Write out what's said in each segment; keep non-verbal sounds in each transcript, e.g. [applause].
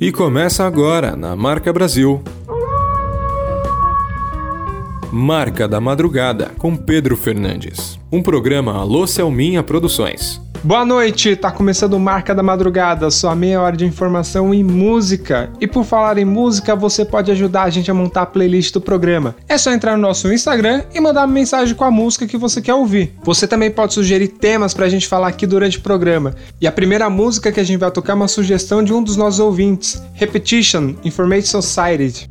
E começa agora na Marca Brasil. Marca da Madrugada com Pedro Fernandes. Um programa Alô Selminha Produções. Boa noite, tá começando Marca da Madrugada, sua meia hora de informação e música. E por falar em música, você pode ajudar a gente a montar a playlist do programa. É só entrar no nosso Instagram e mandar uma mensagem com a música que você quer ouvir. Você também pode sugerir temas pra gente falar aqui durante o programa. E a primeira música que a gente vai tocar é uma sugestão de um dos nossos ouvintes, Repetition, Information Society.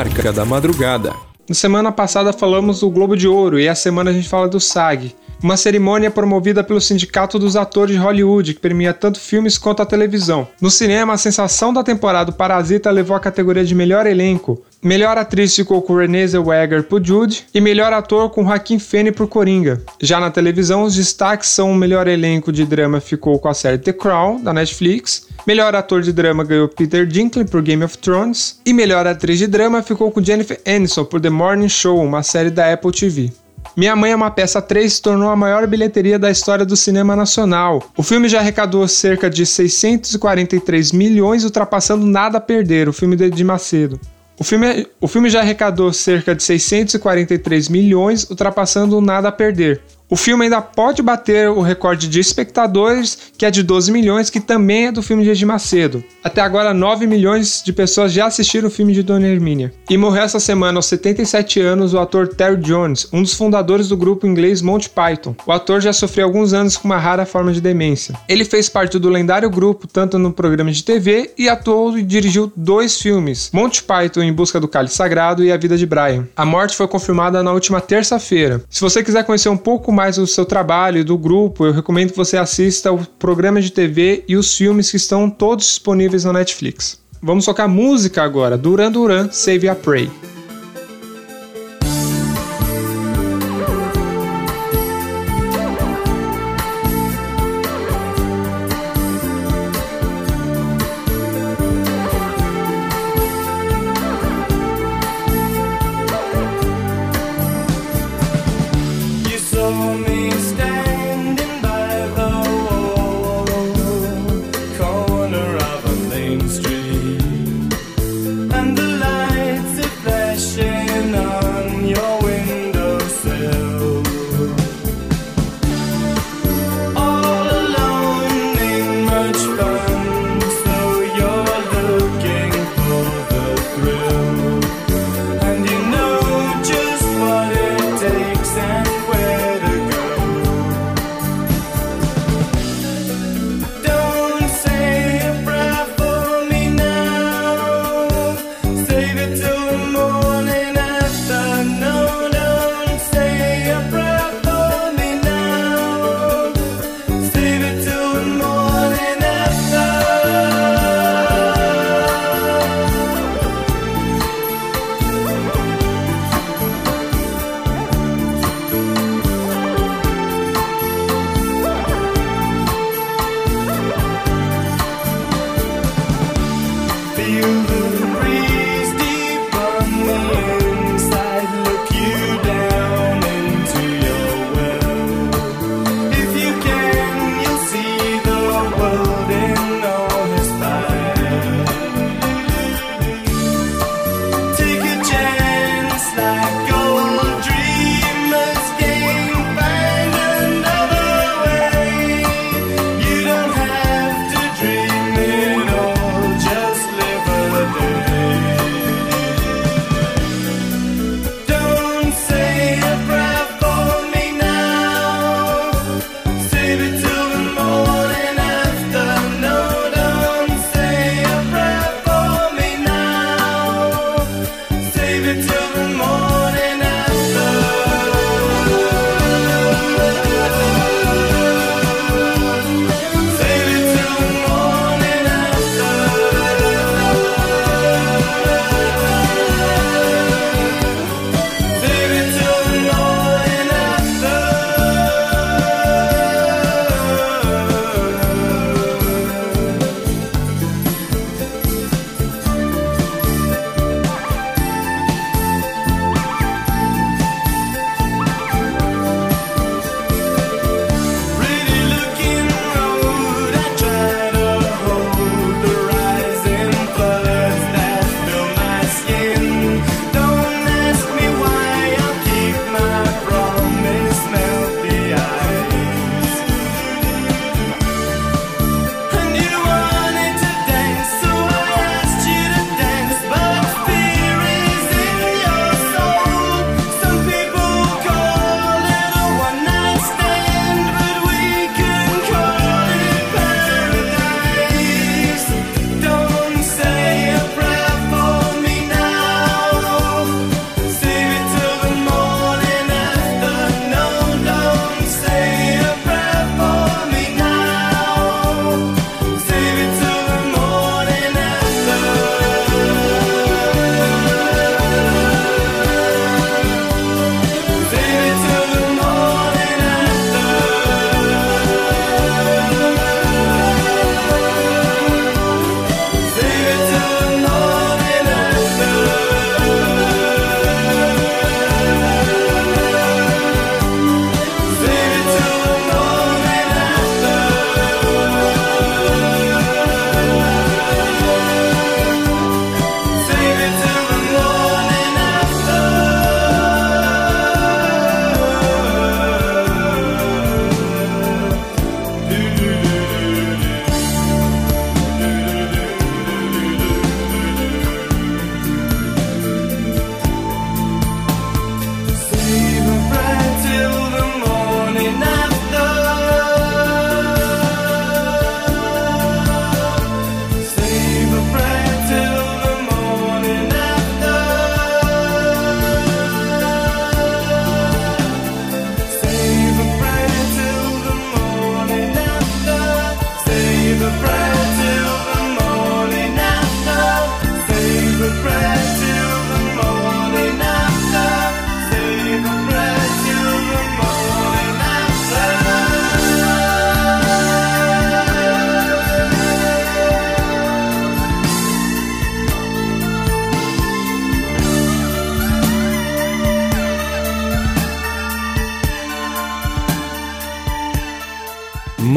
Marca da Madrugada. Na semana passada falamos do Globo de Ouro e a semana a gente fala do SAG, uma cerimônia promovida pelo Sindicato dos Atores de Hollywood, que premia tanto filmes quanto a televisão. No cinema, a sensação da temporada Parasita levou a categoria de melhor elenco. Melhor atriz ficou com Renée Zellweger por Jude e melhor ator com Joaquin Phoenix por Coringa. Já na televisão, os destaques são o melhor elenco de drama ficou com a série The Crown, da Netflix, Melhor ator de drama ganhou Peter Dinklage por Game of Thrones. E melhor atriz de drama ficou com Jennifer Aniston por The Morning Show, uma série da Apple TV. Minha Mãe é uma Peça 3 se tornou a maior bilheteria da história do cinema nacional. O filme já arrecadou cerca de 643 milhões, ultrapassando Nada a Perder, o filme de Macedo. O filme, o filme já arrecadou cerca de 643 milhões, ultrapassando o Nada a Perder. O filme ainda pode bater o recorde de espectadores, que é de 12 milhões, que também é do filme de Edir Macedo. Até agora, 9 milhões de pessoas já assistiram o filme de Dona Hermínia. E morreu essa semana, aos 77 anos, o ator Terry Jones, um dos fundadores do grupo inglês Monty Python. O ator já sofreu alguns anos com uma rara forma de demência. Ele fez parte do lendário grupo tanto no programa de TV e atuou e dirigiu dois filmes: Monty Python em Busca do Cálice Sagrado e A Vida de Brian. A morte foi confirmada na última terça-feira. Se você quiser conhecer um pouco mais do seu trabalho do grupo, eu recomendo que você assista o programa de TV e os filmes que estão todos disponíveis na Netflix. Vamos tocar música agora, Duran Duran, Save a Pray.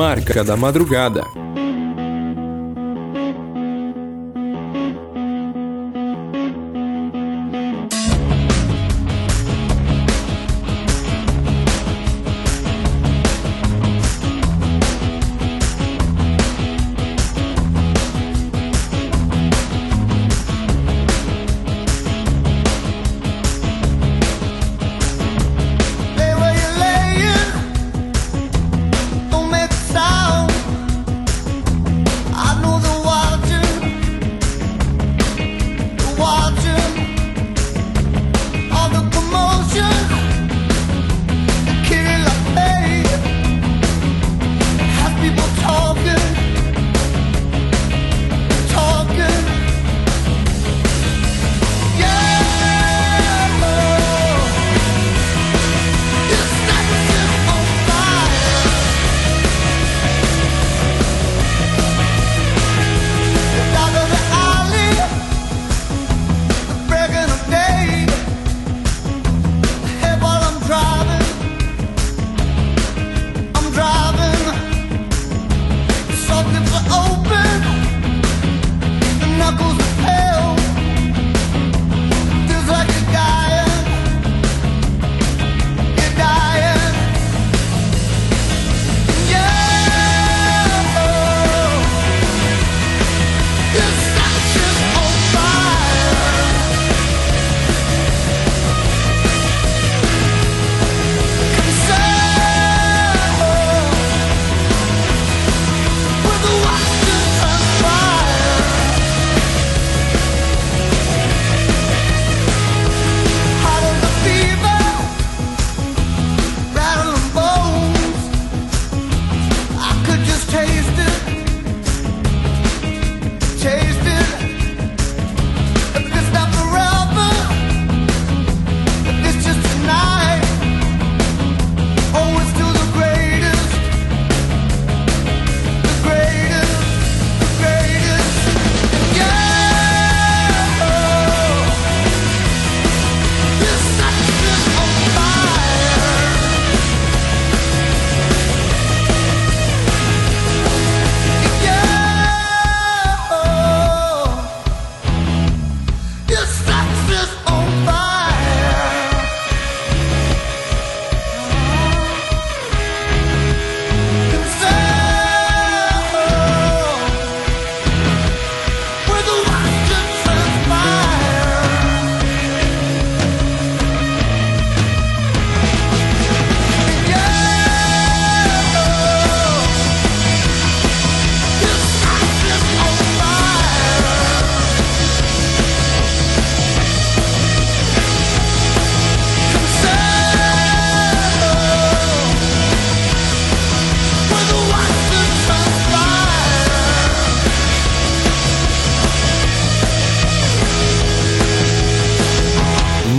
Marca da Madrugada.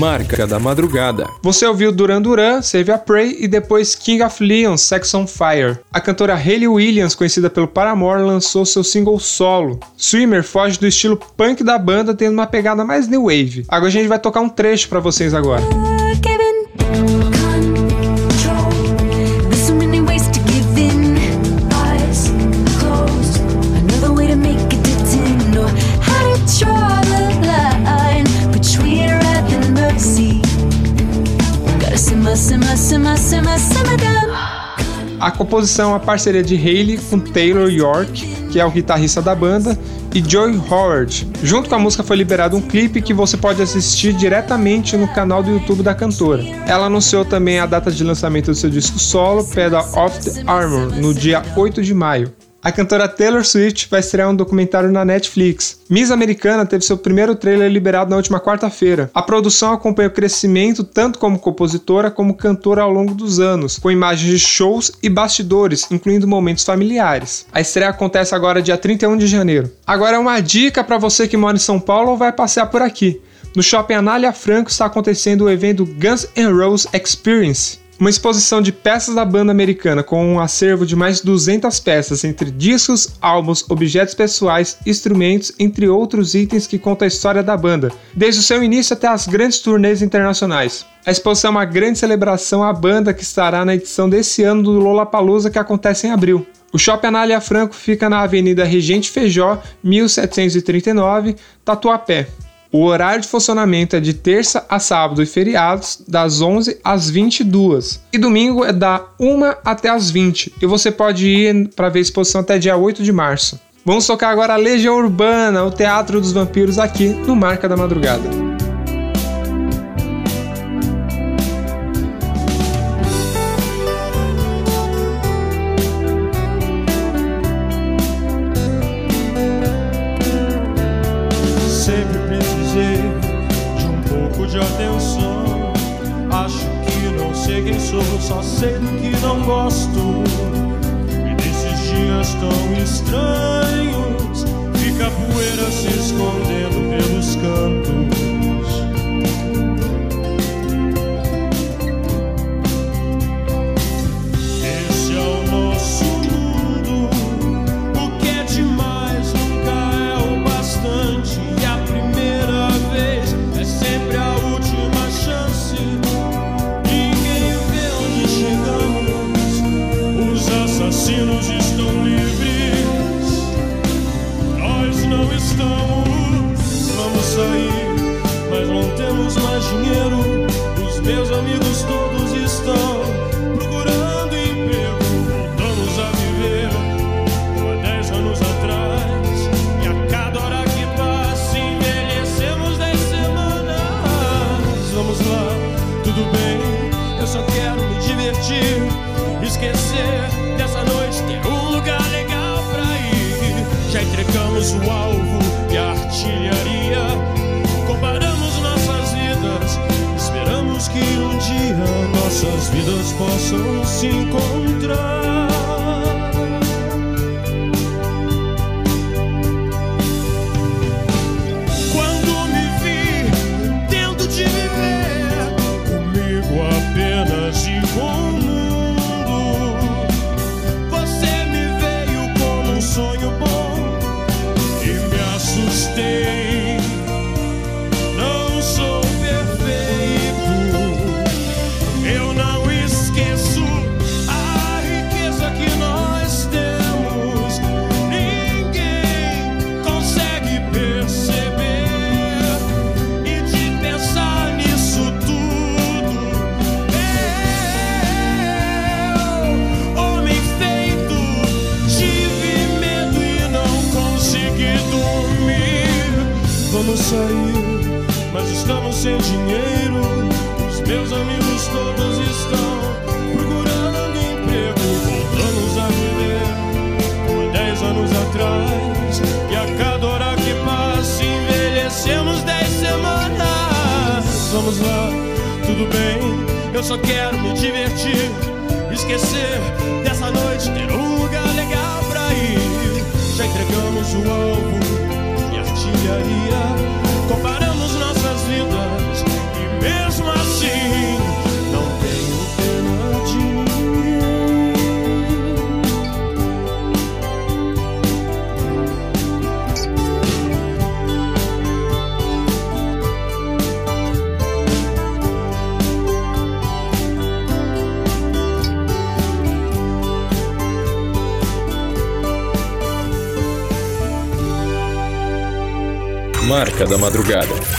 Marca da Madrugada. Você ouviu Duran Duran, Save a Prey e depois King of Leon, Sex on Fire. A cantora Hayley Williams, conhecida pelo Paramore, lançou seu single solo. Swimmer foge do estilo punk da banda, tendo uma pegada mais new wave. Agora a gente vai tocar um trecho para vocês agora. A composição é uma parceria de Haley com Taylor York, que é o guitarrista da banda, e Joey Howard. Junto com a música foi liberado um clipe que você pode assistir diretamente no canal do YouTube da cantora. Ela anunciou também a data de lançamento do seu disco solo, Pedal of the Armor, no dia 8 de maio a cantora Taylor Swift vai estrear um documentário na Netflix. Miss Americana teve seu primeiro trailer liberado na última quarta-feira. A produção acompanha o crescimento tanto como compositora como cantora ao longo dos anos, com imagens de shows e bastidores, incluindo momentos familiares. A estreia acontece agora dia 31 de janeiro. Agora uma dica para você que mora em São Paulo ou vai passear por aqui. No Shopping Anália Franco está acontecendo o evento Guns N' Roses Experience. Uma exposição de peças da banda americana com um acervo de mais de 200 peças, entre discos, álbuns, objetos pessoais, instrumentos, entre outros itens que contam a história da banda, desde o seu início até as grandes turnês internacionais. A exposição é uma grande celebração à banda que estará na edição desse ano do Lollapalooza que acontece em abril. O Shopping Anália Franco fica na Avenida Regente Feijó, 1739, Tatuapé. O horário de funcionamento é de terça a sábado e feriados, das 11 às 22. E domingo é da 1 até as 20. E você pode ir para ver a exposição até dia 8 de março. Vamos tocar agora a Legião Urbana, o Teatro dos Vampiros, aqui no Marca da Madrugada. Poeira se escondendo pelos cantos. Dessa noite, ter um lugar legal pra ir. Já entregamos o alvo e artilharia, Marca da Madrugada.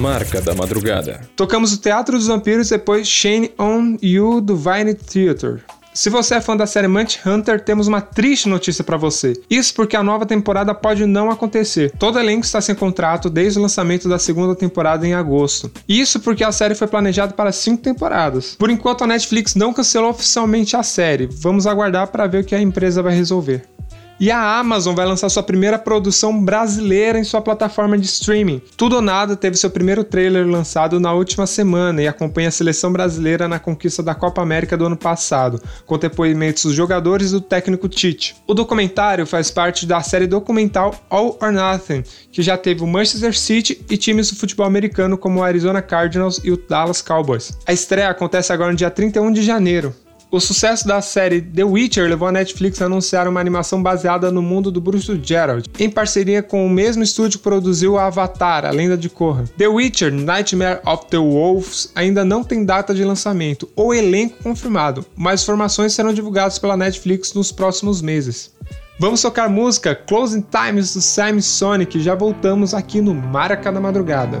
Marca da Madrugada. Tocamos o Teatro dos Vampiros depois Shane on You do Vine Theater. Se você é fã da série Hunter, temos uma triste notícia para você. Isso porque a nova temporada pode não acontecer. Todo elenco está sem contrato desde o lançamento da segunda temporada em agosto. Isso porque a série foi planejada para cinco temporadas. Por enquanto, a Netflix não cancelou oficialmente a série. Vamos aguardar para ver o que a empresa vai resolver. E a Amazon vai lançar sua primeira produção brasileira em sua plataforma de streaming. Tudo ou Nada teve seu primeiro trailer lançado na última semana e acompanha a seleção brasileira na conquista da Copa América do ano passado, com depoimentos dos jogadores e do técnico Tite. O documentário faz parte da série documental All or Nothing, que já teve o Manchester City e times do futebol americano como o Arizona Cardinals e o Dallas Cowboys. A estreia acontece agora no dia 31 de janeiro. O sucesso da série The Witcher levou a Netflix a anunciar uma animação baseada no mundo do bruxo Geralt, em parceria com o mesmo estúdio que produziu Avatar, a Lenda de Korra. The Witcher Nightmare of the Wolves ainda não tem data de lançamento ou elenco confirmado, mas informações serão divulgadas pela Netflix nos próximos meses. Vamos tocar música Closing Times do Sam Sonic, já voltamos aqui no Maraca da Madrugada.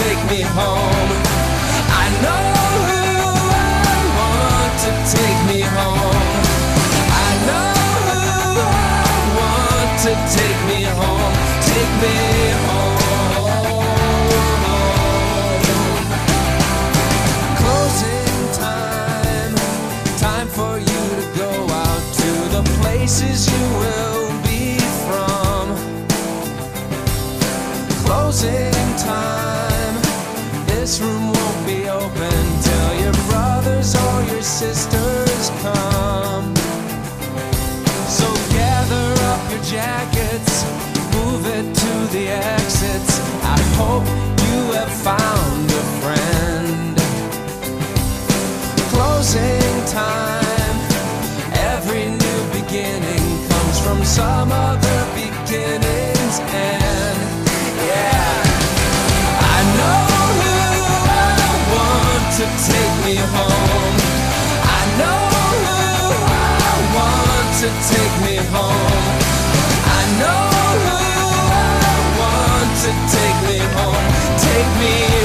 Take me home. I know who I want to take me Closing time. This room won't be open till your brothers or your sisters come. So gather up your jackets, move it to the exits. I hope you have found a friend. Closing time every new beginning comes from some other beginning's end. To take me home. I know who I want to take me home. Take me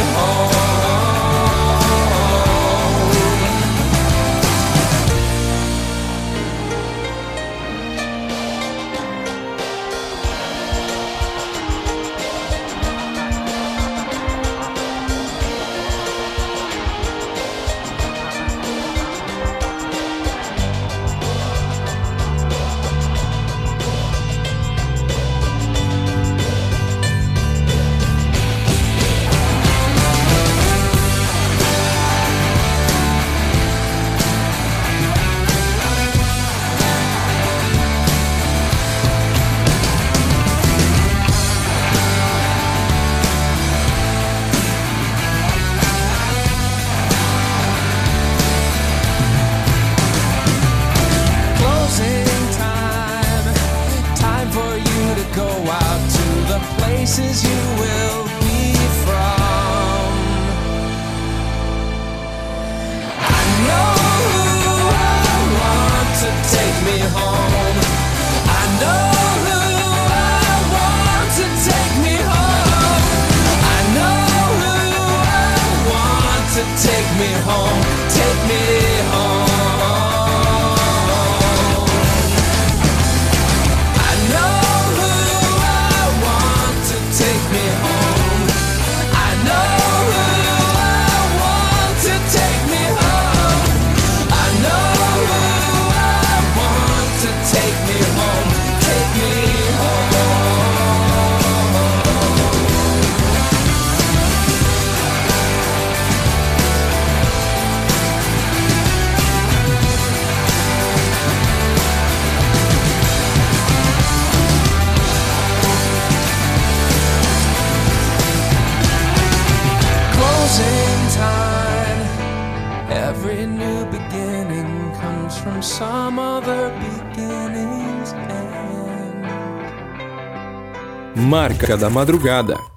Marca da Madrugada.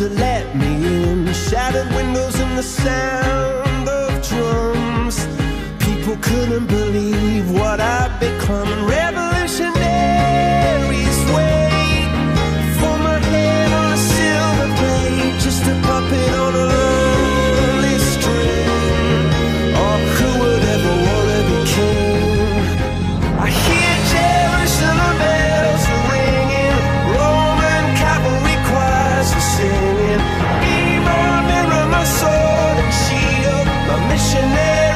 To let me in. Shattered windows and the sound of drums. Couldn't believe what I'd become. Revolutionaries wait for my head on a silver plate, just a puppet on a lonely string. Oh, who would ever wanna be king? I hear Jerusalem bells are ringing, Roman cavalry choirs are singing. Be my mirror, my sword and shield, my missionaries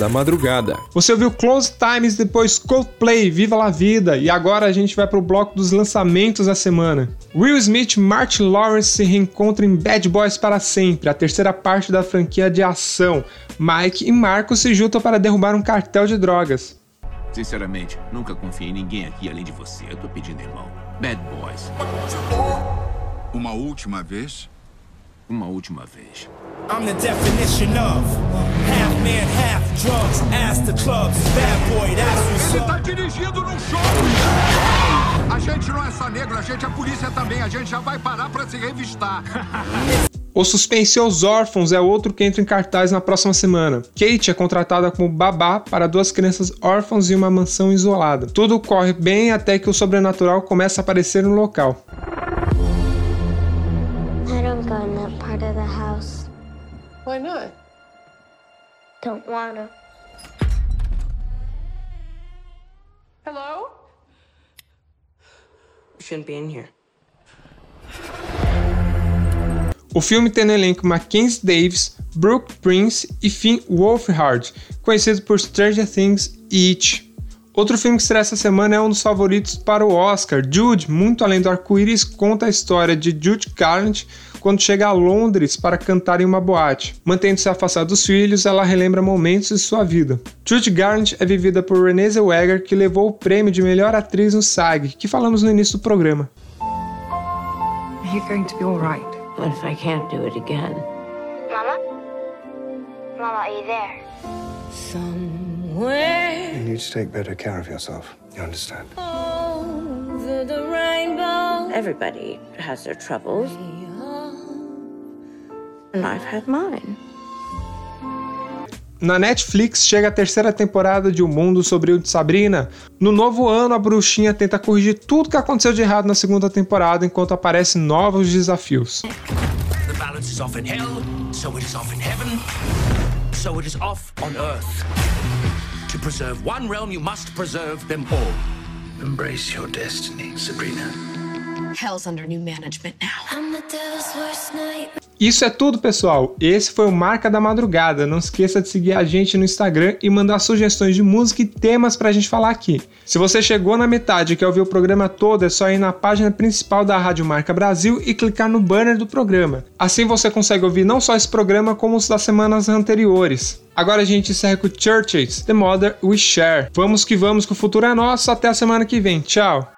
da Madrugada. Você ouviu Close Times, depois Coldplay, Viva la Vida, e agora a gente vai pro bloco dos lançamentos da semana. Will Smith e Martin Lawrence se reencontram em Bad Boys para sempre, a terceira parte da franquia de ação. Mike e Marco se juntam para derrubar um cartel de drogas. Sinceramente, nunca confiei em ninguém aqui além de você. Eu tô pedindo irmão. Bad Boys. Uma última vez? Uma última vez. I'm the definition of man, half drugs. Ask the clubs, bad boy, that's what's Ele tá dirigindo num show! A gente não é só negro, a gente é polícia também. A gente já vai parar pra se revistar. [laughs] O Suspense Os Órfãos é outro que entra em cartaz na próxima semana. Kate é contratada como babá para duas crianças órfãs em uma mansão isolada. Tudo corre bem até que o sobrenatural começa a aparecer no local. I don't go in that part of the house. Why not? Don't wanna. Hello? Shouldn't be in here. O filme tem no elenco Mackenzie Davis, Brooke Prince e Finn Wolfhard, conhecido por Stranger Things e It. Outro filme que estreia essa semana é um dos favoritos para o Oscar. Jude, muito além do arco-íris, conta a história de Jude Garland quando chega a Londres para cantar em uma boate. Mantendo-se afastada dos filhos, ela relembra momentos de sua vida. Jude Garland é vivida por Renée Zellweger, que levou o prêmio de melhor atriz no SAG, que falamos no início do programa. Are you going to be all right? What if I can't do it again? Mama? Mama, are you there? Somewhere You need to take better care of yourself. You understand? over the rainbow. Everybody has their troubles. And I've had mine. Na Netflix chega a terceira temporada de O Mundo Sombrio de Sabrina. No novo ano, a bruxinha tenta corrigir tudo que aconteceu de errado na segunda temporada enquanto aparecem novos desafios. The To preserve one realm, you must preserve them all. Embrace your destiny, Sabrina. Hell's under new management now. I'm the devil's worst nightmare. Isso é tudo, pessoal. Esse foi o Marca da Madrugada. Não esqueça de seguir a gente no Instagram e mandar sugestões de música e temas pra gente falar aqui. Se você chegou na metade e quer ouvir o programa todo, é só ir na página principal da Rádio Marca Brasil e clicar no banner do programa. Assim você consegue ouvir não só esse programa, como os das semanas anteriores. Agora a gente encerra com Churches, The Mother We Share. Vamos que vamos, que o futuro é nosso. Até a semana que vem. Tchau.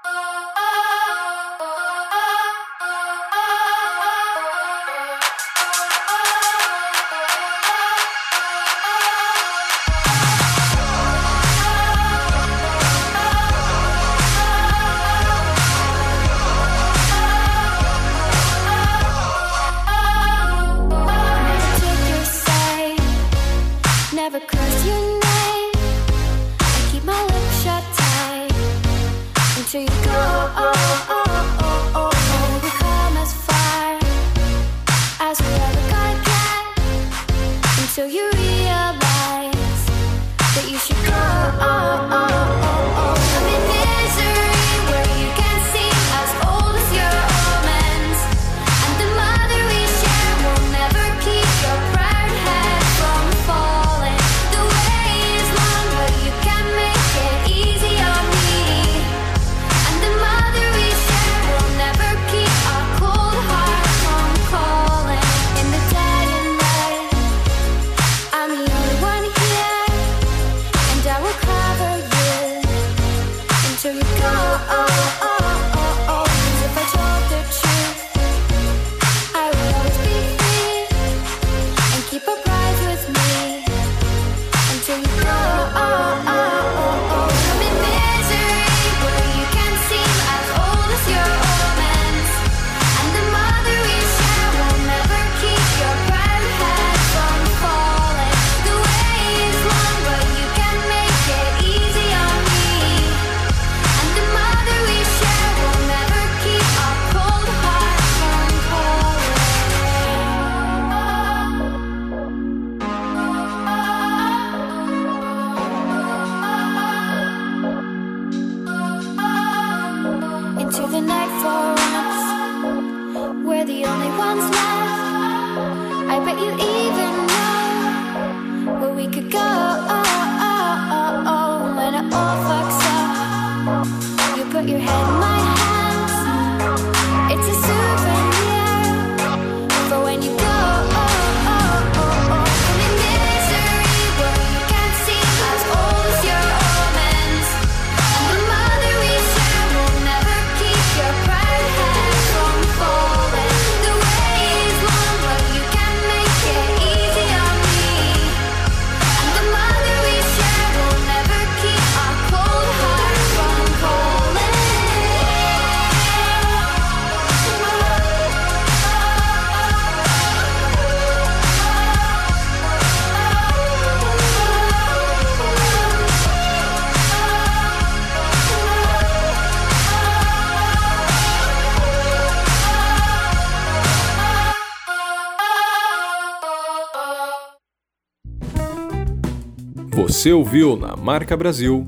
Você ouviu na Marca Brasil.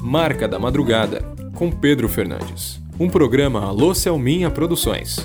Marca da Madrugada, com Pedro Fernandes. Um programa Alô Selminha Produções.